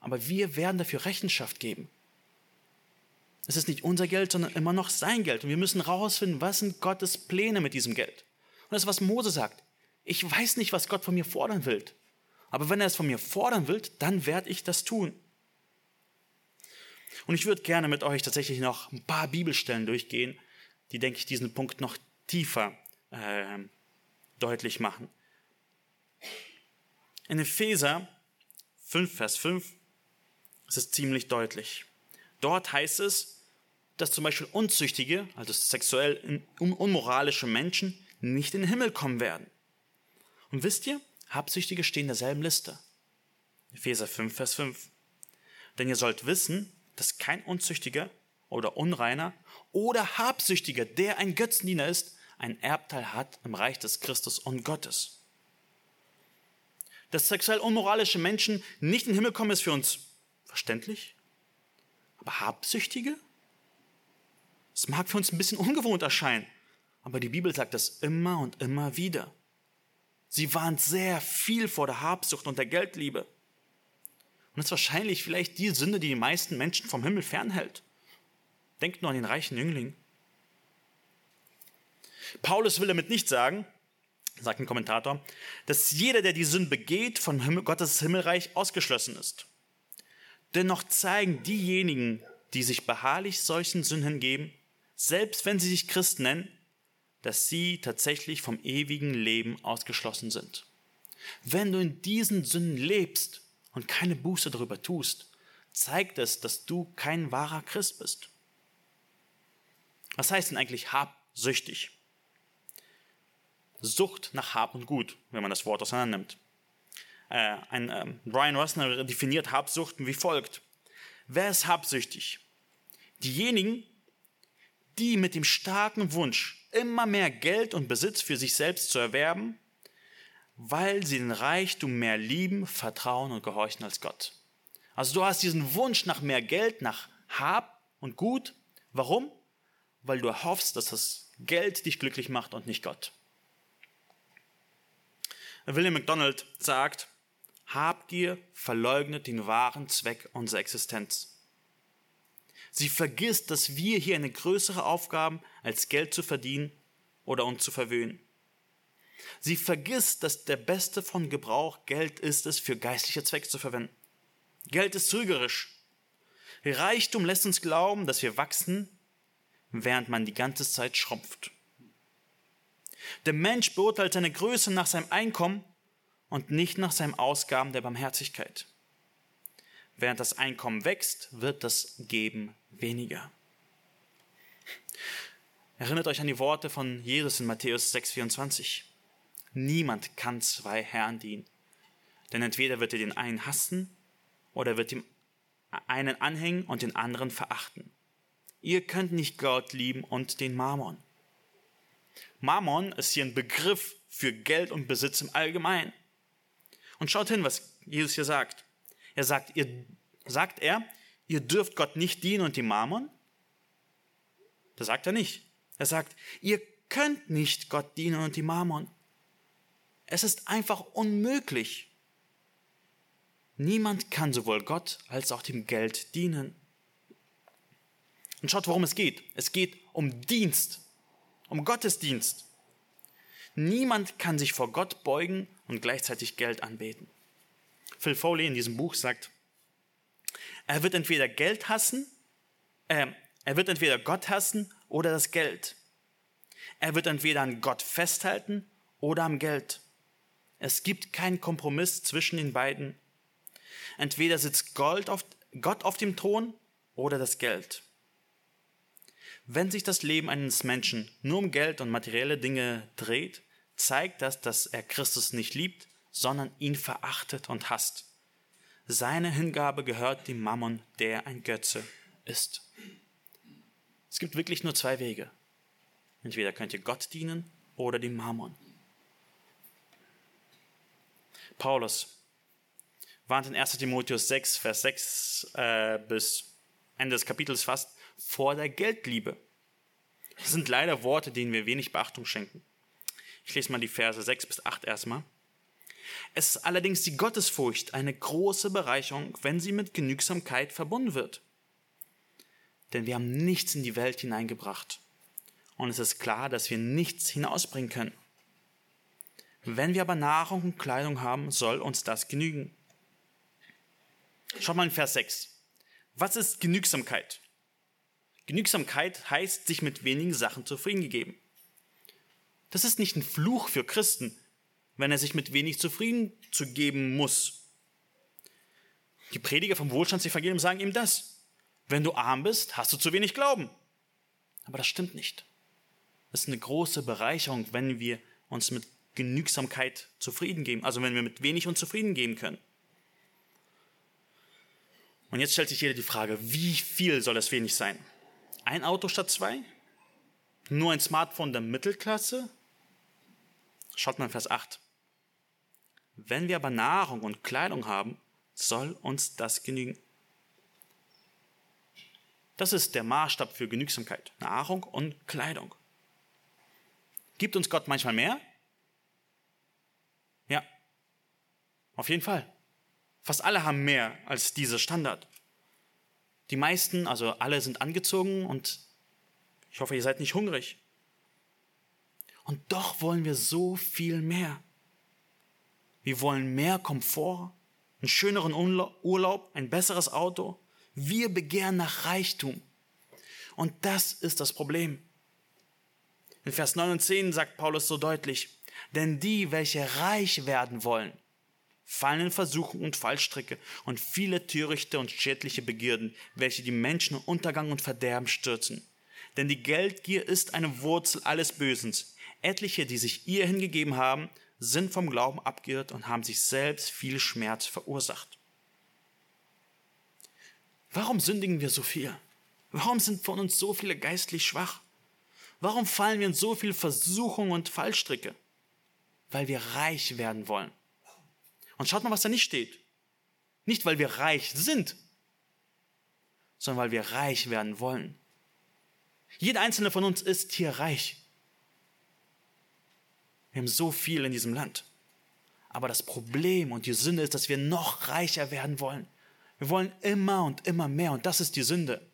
Aber wir werden dafür Rechenschaft geben. Es ist nicht unser Geld, sondern immer noch sein Geld. Und wir müssen herausfinden, was sind Gottes Pläne mit diesem Geld. Und das ist, was Mose sagt. Ich weiß nicht, was Gott von mir fordern will. Aber wenn er es von mir fordern will, dann werde ich das tun. Und ich würde gerne mit euch tatsächlich noch ein paar Bibelstellen durchgehen, die, denke ich, diesen Punkt noch tiefer äh, deutlich machen. In Epheser 5, Vers 5 ist es ziemlich deutlich. Dort heißt es, dass zum Beispiel unzüchtige, also sexuell unmoralische Menschen nicht in den Himmel kommen werden. Und wisst ihr, Habsüchtige stehen in derselben Liste. Epheser 5, Vers 5. Denn ihr sollt wissen, dass kein Unzüchtiger oder Unreiner oder Habsüchtiger, der ein Götzendiener ist, ein Erbteil hat im Reich des Christus und Gottes. Dass sexuell unmoralische Menschen nicht in den Himmel kommen, ist für uns verständlich. Aber Habsüchtige? Es mag für uns ein bisschen ungewohnt erscheinen, aber die Bibel sagt das immer und immer wieder. Sie warnt sehr viel vor der Habsucht und der Geldliebe. Und das ist wahrscheinlich vielleicht die Sünde, die die meisten Menschen vom Himmel fernhält. Denkt nur an den reichen Jüngling. Paulus will damit nicht sagen, sagt ein Kommentator, dass jeder, der die Sünden begeht, von Himmel, Gottes Himmelreich ausgeschlossen ist. Dennoch zeigen diejenigen, die sich beharrlich solchen Sünden geben, selbst wenn sie sich Christen nennen, dass sie tatsächlich vom ewigen Leben ausgeschlossen sind. Wenn du in diesen Sünden lebst und keine Buße darüber tust, zeigt es, dass du kein wahrer Christ bist. Was heißt denn eigentlich habsüchtig? Sucht nach Hab und Gut, wenn man das Wort auseinandernimmt. Äh, ein, äh, Brian Rossner definiert Habsuchten wie folgt. Wer ist habsüchtig? Diejenigen, die mit dem starken Wunsch, immer mehr Geld und Besitz für sich selbst zu erwerben, weil sie den Reichtum mehr lieben, vertrauen und gehorchen als Gott. Also du hast diesen Wunsch nach mehr Geld, nach Hab und Gut. Warum? Weil du hoffst, dass das Geld dich glücklich macht und nicht Gott. William MacDonald sagt, Habgier verleugnet den wahren Zweck unserer Existenz. Sie vergisst, dass wir hier eine größere Aufgabe als Geld zu verdienen oder uns zu verwöhnen. Sie vergisst, dass der beste von Gebrauch Geld ist, es für geistliche Zwecke zu verwenden. Geld ist trügerisch. Reichtum lässt uns glauben, dass wir wachsen, während man die ganze Zeit schrumpft. Der Mensch beurteilt seine Größe nach seinem Einkommen und nicht nach seinen Ausgaben der Barmherzigkeit. Während das Einkommen wächst, wird das Geben weniger. Erinnert euch an die Worte von Jesus in Matthäus 6,24. Niemand kann zwei Herren dienen. Denn entweder wird er den einen hassen oder wird dem einen anhängen und den anderen verachten. Ihr könnt nicht Gott lieben und den Mammon. Mammon ist hier ein Begriff für Geld und Besitz im Allgemeinen. Und schaut hin, was Jesus hier sagt. Er sagt, ihr, sagt er, ihr dürft Gott nicht dienen und dem Mammon? Das sagt er nicht. Er sagt, ihr könnt nicht Gott dienen und dem Mammon. Es ist einfach unmöglich. Niemand kann sowohl Gott als auch dem Geld dienen. Und schaut, worum es geht. Es geht um Dienst, um Gottesdienst. Niemand kann sich vor Gott beugen und gleichzeitig Geld anbeten. Phil Foley in diesem Buch sagt, er wird entweder Geld hassen, äh, er wird entweder Gott hassen oder das Geld. Er wird entweder an Gott festhalten oder am Geld. Es gibt keinen Kompromiss zwischen den beiden. Entweder sitzt auf, Gott auf dem Thron oder das Geld. Wenn sich das Leben eines Menschen nur um Geld und materielle Dinge dreht, zeigt das, dass er Christus nicht liebt, sondern ihn verachtet und hasst. Seine Hingabe gehört dem Mammon, der ein Götze ist. Es gibt wirklich nur zwei Wege. Entweder könnt ihr Gott dienen oder dem Mammon. Paulus warnt in 1 Timotheus 6, Vers 6 äh, bis Ende des Kapitels fast vor der Geldliebe. Das sind leider Worte, denen wir wenig Beachtung schenken. Ich lese mal die Verse 6 bis 8 erstmal. Es ist allerdings die Gottesfurcht eine große Bereicherung, wenn sie mit Genügsamkeit verbunden wird. Denn wir haben nichts in die Welt hineingebracht. Und es ist klar, dass wir nichts hinausbringen können. Wenn wir aber Nahrung und Kleidung haben, soll uns das genügen. Schaut mal in Vers 6. Was ist Genügsamkeit? Genügsamkeit heißt, sich mit wenigen Sachen zufrieden gegeben. Das ist nicht ein Fluch für Christen, wenn er sich mit wenig zufrieden zu geben muss. Die Prediger vom Wohlstandsevangelium sagen ihm das. Wenn du arm bist, hast du zu wenig Glauben. Aber das stimmt nicht. Das ist eine große Bereicherung, wenn wir uns mit Genügsamkeit zufrieden geben, also wenn wir mit wenig uns zufrieden geben können. Und jetzt stellt sich jeder die Frage, wie viel soll es wenig sein? Ein Auto statt zwei? Nur ein Smartphone der Mittelklasse? Schaut mal in Vers 8. Wenn wir aber Nahrung und Kleidung haben, soll uns das genügen. Das ist der Maßstab für Genügsamkeit. Nahrung und Kleidung. Gibt uns Gott manchmal mehr? Ja, auf jeden Fall. Fast alle haben mehr als dieser Standard. Die meisten, also alle sind angezogen und ich hoffe, ihr seid nicht hungrig. Und doch wollen wir so viel mehr. Wir wollen mehr Komfort, einen schöneren Urlaub, ein besseres Auto. Wir begehren nach Reichtum. Und das ist das Problem. In Vers 9 und 10 sagt Paulus so deutlich, denn die, welche reich werden wollen, fallen in Versuchung und Fallstricke und viele törichte und schädliche Begierden, welche die Menschen in Untergang und Verderben stürzen. Denn die Geldgier ist eine Wurzel alles Bösens. Etliche, die sich ihr hingegeben haben, sind vom Glauben abgeirrt und haben sich selbst viel Schmerz verursacht. Warum sündigen wir so viel? Warum sind von uns so viele geistlich schwach? Warum fallen wir in so viel Versuchung und Fallstricke? Weil wir reich werden wollen. Und schaut mal, was da nicht steht. Nicht, weil wir reich sind, sondern weil wir reich werden wollen. Jeder einzelne von uns ist hier reich. Wir haben so viel in diesem Land. Aber das Problem und die Sünde ist, dass wir noch reicher werden wollen. Wir wollen immer und immer mehr und das ist die Sünde.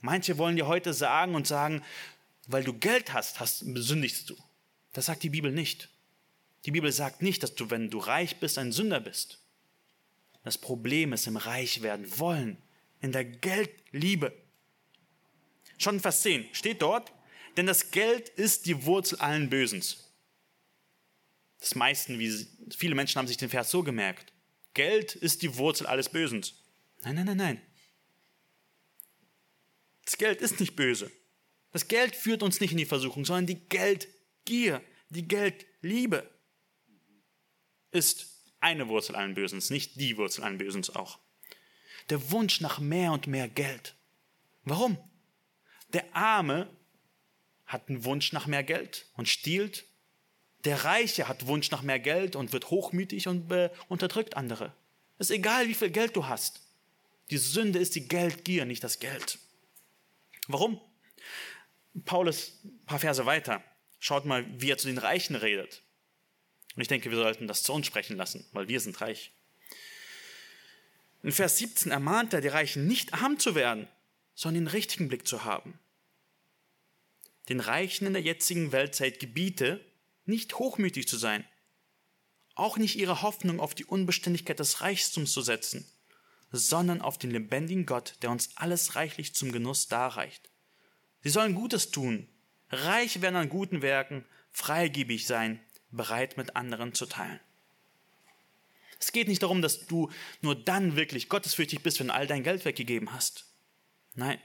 Manche wollen dir heute sagen und sagen, weil du Geld hast, hast sündigst du. Das sagt die Bibel nicht. Die Bibel sagt nicht, dass du, wenn du reich bist, ein Sünder bist. Das Problem ist im Reichwerden wollen, in der Geldliebe. Schon in Vers 10 steht dort, denn das Geld ist die Wurzel allen Bösens. Das meisten, wie viele Menschen haben sich den Vers so gemerkt. Geld ist die Wurzel alles Bösens. Nein, nein, nein, nein. Das Geld ist nicht böse. Das Geld führt uns nicht in die Versuchung, sondern die Geldgier, die Geldliebe ist eine Wurzel allen Bösens, nicht die Wurzel allen Bösens auch. Der Wunsch nach mehr und mehr Geld. Warum? Der Arme hat einen Wunsch nach mehr Geld und stiehlt. Der Reiche hat Wunsch nach mehr Geld und wird hochmütig und unterdrückt andere. Ist egal, wie viel Geld du hast. Die Sünde ist die Geldgier, nicht das Geld. Warum? Paulus, ein paar Verse weiter, schaut mal, wie er zu den Reichen redet. Und ich denke, wir sollten das zu uns sprechen lassen, weil wir sind reich. In Vers 17 ermahnt er die Reichen, nicht arm zu werden, sondern den richtigen Blick zu haben den Reichen in der jetzigen Weltzeit gebiete, nicht hochmütig zu sein, auch nicht ihre Hoffnung auf die Unbeständigkeit des Reichtums zu setzen, sondern auf den lebendigen Gott, der uns alles reichlich zum Genuss darreicht. Sie sollen Gutes tun, reich werden an guten Werken, freigebig sein, bereit mit anderen zu teilen. Es geht nicht darum, dass du nur dann wirklich gottesfürchtig bist, wenn du all dein Geld weggegeben hast. Nein,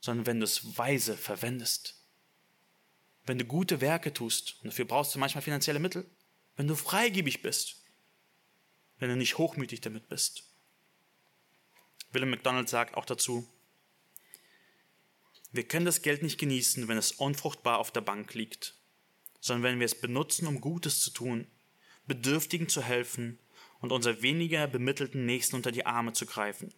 sondern wenn du es weise verwendest. Wenn du gute Werke tust, und dafür brauchst du manchmal finanzielle Mittel, wenn du freigebig bist, wenn du nicht hochmütig damit bist. Willem McDonald sagt auch dazu, wir können das Geld nicht genießen, wenn es unfruchtbar auf der Bank liegt, sondern wenn wir es benutzen, um Gutes zu tun, Bedürftigen zu helfen und unser weniger bemittelten Nächsten unter die Arme zu greifen.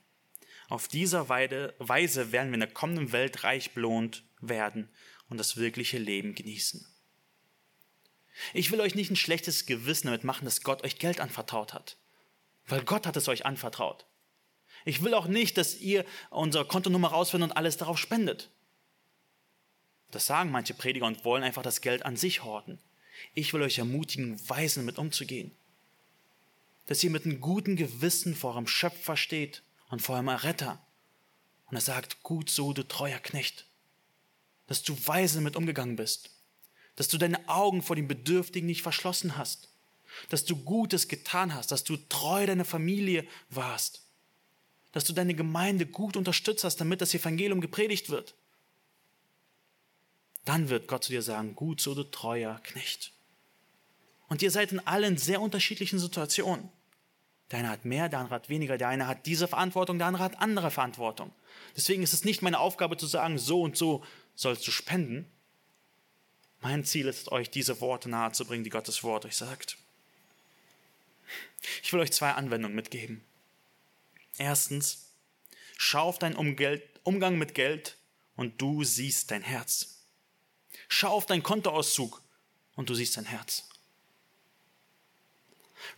Auf dieser Weise werden wir in der kommenden Welt reich belohnt werden und das wirkliche Leben genießen. Ich will euch nicht ein schlechtes Gewissen damit machen, dass Gott euch Geld anvertraut hat, weil Gott hat es euch anvertraut. Ich will auch nicht, dass ihr unsere Kontonummer rausfindet und alles darauf spendet. Das sagen manche Prediger und wollen einfach das Geld an sich horten. Ich will euch ermutigen, weise damit umzugehen. Dass ihr mit einem guten Gewissen vor eurem Schöpfer steht und vor allem Erretter. Und er sagt, gut so, du treuer Knecht, dass du weise damit umgegangen bist, dass du deine Augen vor den Bedürftigen nicht verschlossen hast, dass du Gutes getan hast, dass du treu deiner Familie warst, dass du deine Gemeinde gut unterstützt hast, damit das Evangelium gepredigt wird. Dann wird Gott zu dir sagen, gut so, du treuer Knecht. Und ihr seid in allen sehr unterschiedlichen Situationen. Der eine hat mehr, der andere hat weniger, der eine hat diese Verantwortung, der andere hat andere Verantwortung. Deswegen ist es nicht meine Aufgabe zu sagen, so und so sollst du spenden. Mein Ziel ist, euch diese Worte nahezubringen, die Gottes Wort euch sagt. Ich will euch zwei Anwendungen mitgeben. Erstens, schau auf deinen Umgang mit Geld und du siehst dein Herz. Schau auf deinen Kontoauszug und du siehst dein Herz.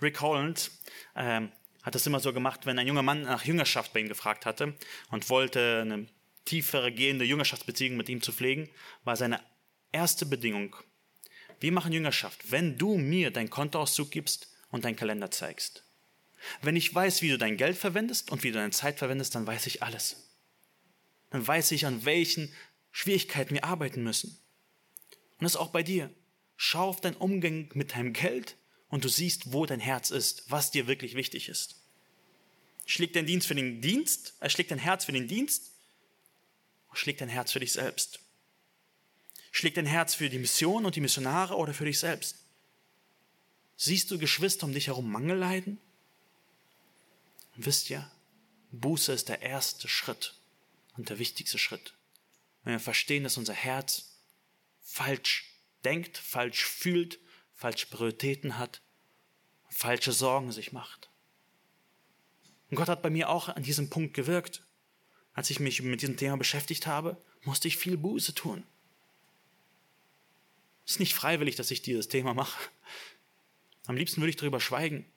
Rick Holland ähm, hat das immer so gemacht, wenn ein junger Mann nach Jüngerschaft bei ihm gefragt hatte und wollte eine tiefere gehende Jüngerschaftsbeziehung mit ihm zu pflegen, war seine erste Bedingung. Wir machen Jüngerschaft, wenn du mir dein Kontoauszug gibst und deinen Kalender zeigst. Wenn ich weiß, wie du dein Geld verwendest und wie du deine Zeit verwendest, dann weiß ich alles. Dann weiß ich, an welchen Schwierigkeiten wir arbeiten müssen. Und das auch bei dir. Schau auf deinen Umgang mit deinem Geld und du siehst, wo dein Herz ist, was dir wirklich wichtig ist. Schlägt dein Dienst für den Dienst? Er schlägt dein Herz für den Dienst? Schlägt dein Herz für dich selbst? Schlägt dein Herz für die Mission und die Missionare oder für dich selbst? Siehst du Geschwister um dich herum Mangel leiden? Und wisst ihr, Buße ist der erste Schritt und der wichtigste Schritt. Wenn wir verstehen, dass unser Herz falsch denkt, falsch fühlt, falsche Prioritäten hat, falsche Sorgen sich macht. Und Gott hat bei mir auch an diesem Punkt gewirkt. Als ich mich mit diesem Thema beschäftigt habe, musste ich viel Buße tun. Es ist nicht freiwillig, dass ich dieses Thema mache. Am liebsten würde ich darüber schweigen.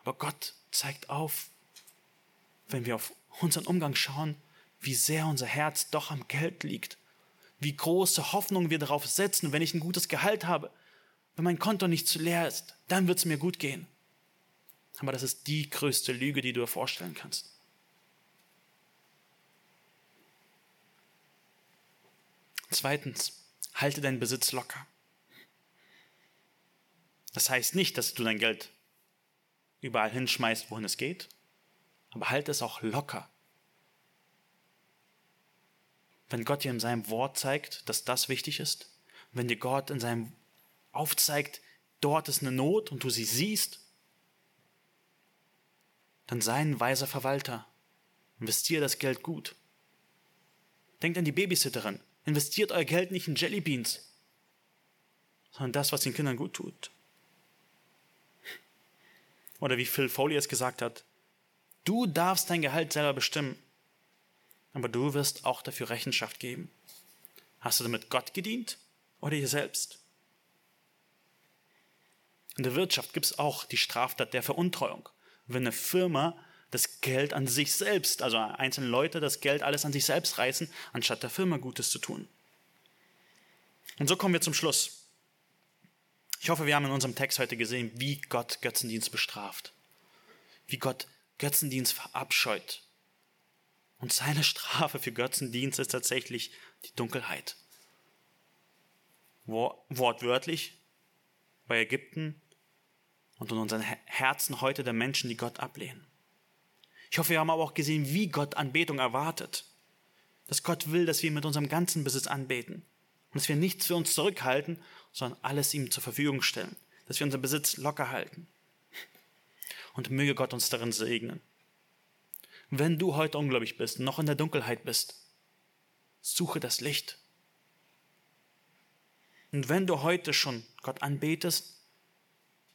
Aber Gott zeigt auf, wenn wir auf unseren Umgang schauen, wie sehr unser Herz doch am Geld liegt. Wie große Hoffnung wir darauf setzen, wenn ich ein gutes Gehalt habe, wenn mein Konto nicht zu leer ist, dann wird es mir gut gehen. Aber das ist die größte Lüge, die du dir vorstellen kannst. Zweitens, halte deinen Besitz locker. Das heißt nicht, dass du dein Geld überall hinschmeißt, wohin es geht, aber halte es auch locker. Wenn Gott dir in seinem Wort zeigt, dass das wichtig ist, wenn dir Gott in seinem aufzeigt, dort ist eine Not und du sie siehst, dann sei ein weiser Verwalter. Investiere das Geld gut. Denkt an die Babysitterin. Investiert euer Geld nicht in Jellybeans, sondern das, was den Kindern gut tut. Oder wie Phil Foley es gesagt hat, du darfst dein Gehalt selber bestimmen, aber du wirst auch dafür Rechenschaft geben. Hast du damit Gott gedient oder dir selbst? In der Wirtschaft gibt es auch die Straftat der Veruntreuung. Wenn eine Firma das Geld an sich selbst, also einzelne Leute das Geld alles an sich selbst reißen, anstatt der Firma Gutes zu tun. Und so kommen wir zum Schluss. Ich hoffe, wir haben in unserem Text heute gesehen, wie Gott Götzendienst bestraft, wie Gott Götzendienst verabscheut. Und seine Strafe für Götzendienst ist tatsächlich die Dunkelheit. Wortwörtlich bei Ägypten und in unseren Herzen heute der Menschen, die Gott ablehnen. Ich hoffe, wir haben aber auch gesehen, wie Gott Anbetung erwartet. Dass Gott will, dass wir mit unserem ganzen Besitz anbeten. Und dass wir nichts für uns zurückhalten, sondern alles ihm zur Verfügung stellen. Dass wir unseren Besitz locker halten. Und möge Gott uns darin segnen. Wenn du heute ungläubig bist, noch in der Dunkelheit bist, suche das Licht. Und wenn du heute schon Gott anbetest,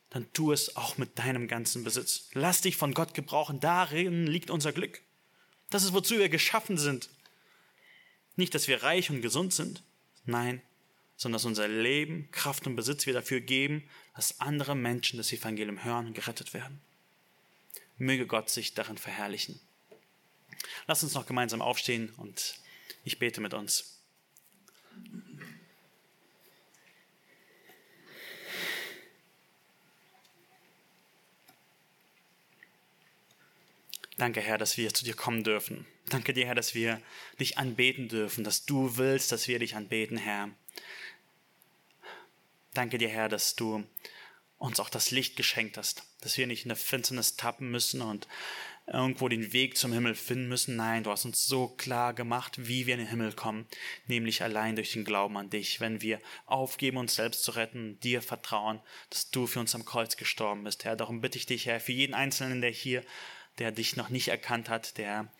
dann tu es auch mit deinem ganzen Besitz. Lass dich von Gott gebrauchen. Darin liegt unser Glück. Das ist, wozu wir geschaffen sind. Nicht, dass wir reich und gesund sind. Nein, sondern dass unser Leben, Kraft und Besitz wir dafür geben, dass andere Menschen das Evangelium hören und gerettet werden. Möge Gott sich darin verherrlichen. Lass uns noch gemeinsam aufstehen und ich bete mit uns. Danke, Herr, dass wir zu dir kommen dürfen. Danke dir, Herr, dass wir dich anbeten dürfen, dass du willst, dass wir dich anbeten, Herr. Danke dir, Herr, dass du uns auch das Licht geschenkt hast, dass wir nicht in der Finsternis tappen müssen und irgendwo den Weg zum Himmel finden müssen. Nein, du hast uns so klar gemacht, wie wir in den Himmel kommen, nämlich allein durch den Glauben an dich. Wenn wir aufgeben, uns selbst zu retten, dir vertrauen, dass du für uns am Kreuz gestorben bist, Herr. Darum bitte ich dich, Herr, für jeden Einzelnen, der hier der dich noch nicht erkannt hat, der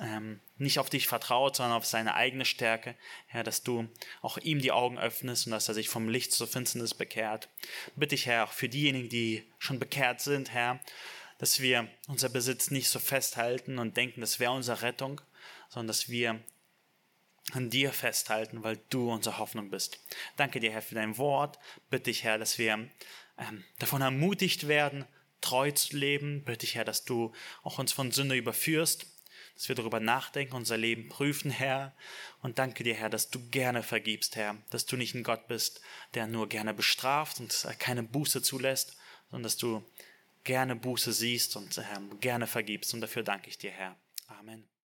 ähm, nicht auf dich vertraut, sondern auf seine eigene Stärke, Herr, dass du auch ihm die Augen öffnest und dass er sich vom Licht zur Finsternis bekehrt. Bitte ich, Herr, auch für diejenigen, die schon bekehrt sind, Herr, dass wir unser Besitz nicht so festhalten und denken, das wäre unsere Rettung, sondern dass wir an dir festhalten, weil du unsere Hoffnung bist. Danke dir, Herr, für dein Wort. Bitte dich, Herr, dass wir ähm, davon ermutigt werden, treu zu leben. Bitte dich, Herr, dass du auch uns von Sünde überführst, dass wir darüber nachdenken, unser Leben prüfen, Herr. Und danke dir, Herr, dass du gerne vergibst, Herr, dass du nicht ein Gott bist, der nur gerne bestraft und keine Buße zulässt, sondern dass du gerne Buße siehst und äh, gerne vergibst. Und dafür danke ich dir, Herr. Amen.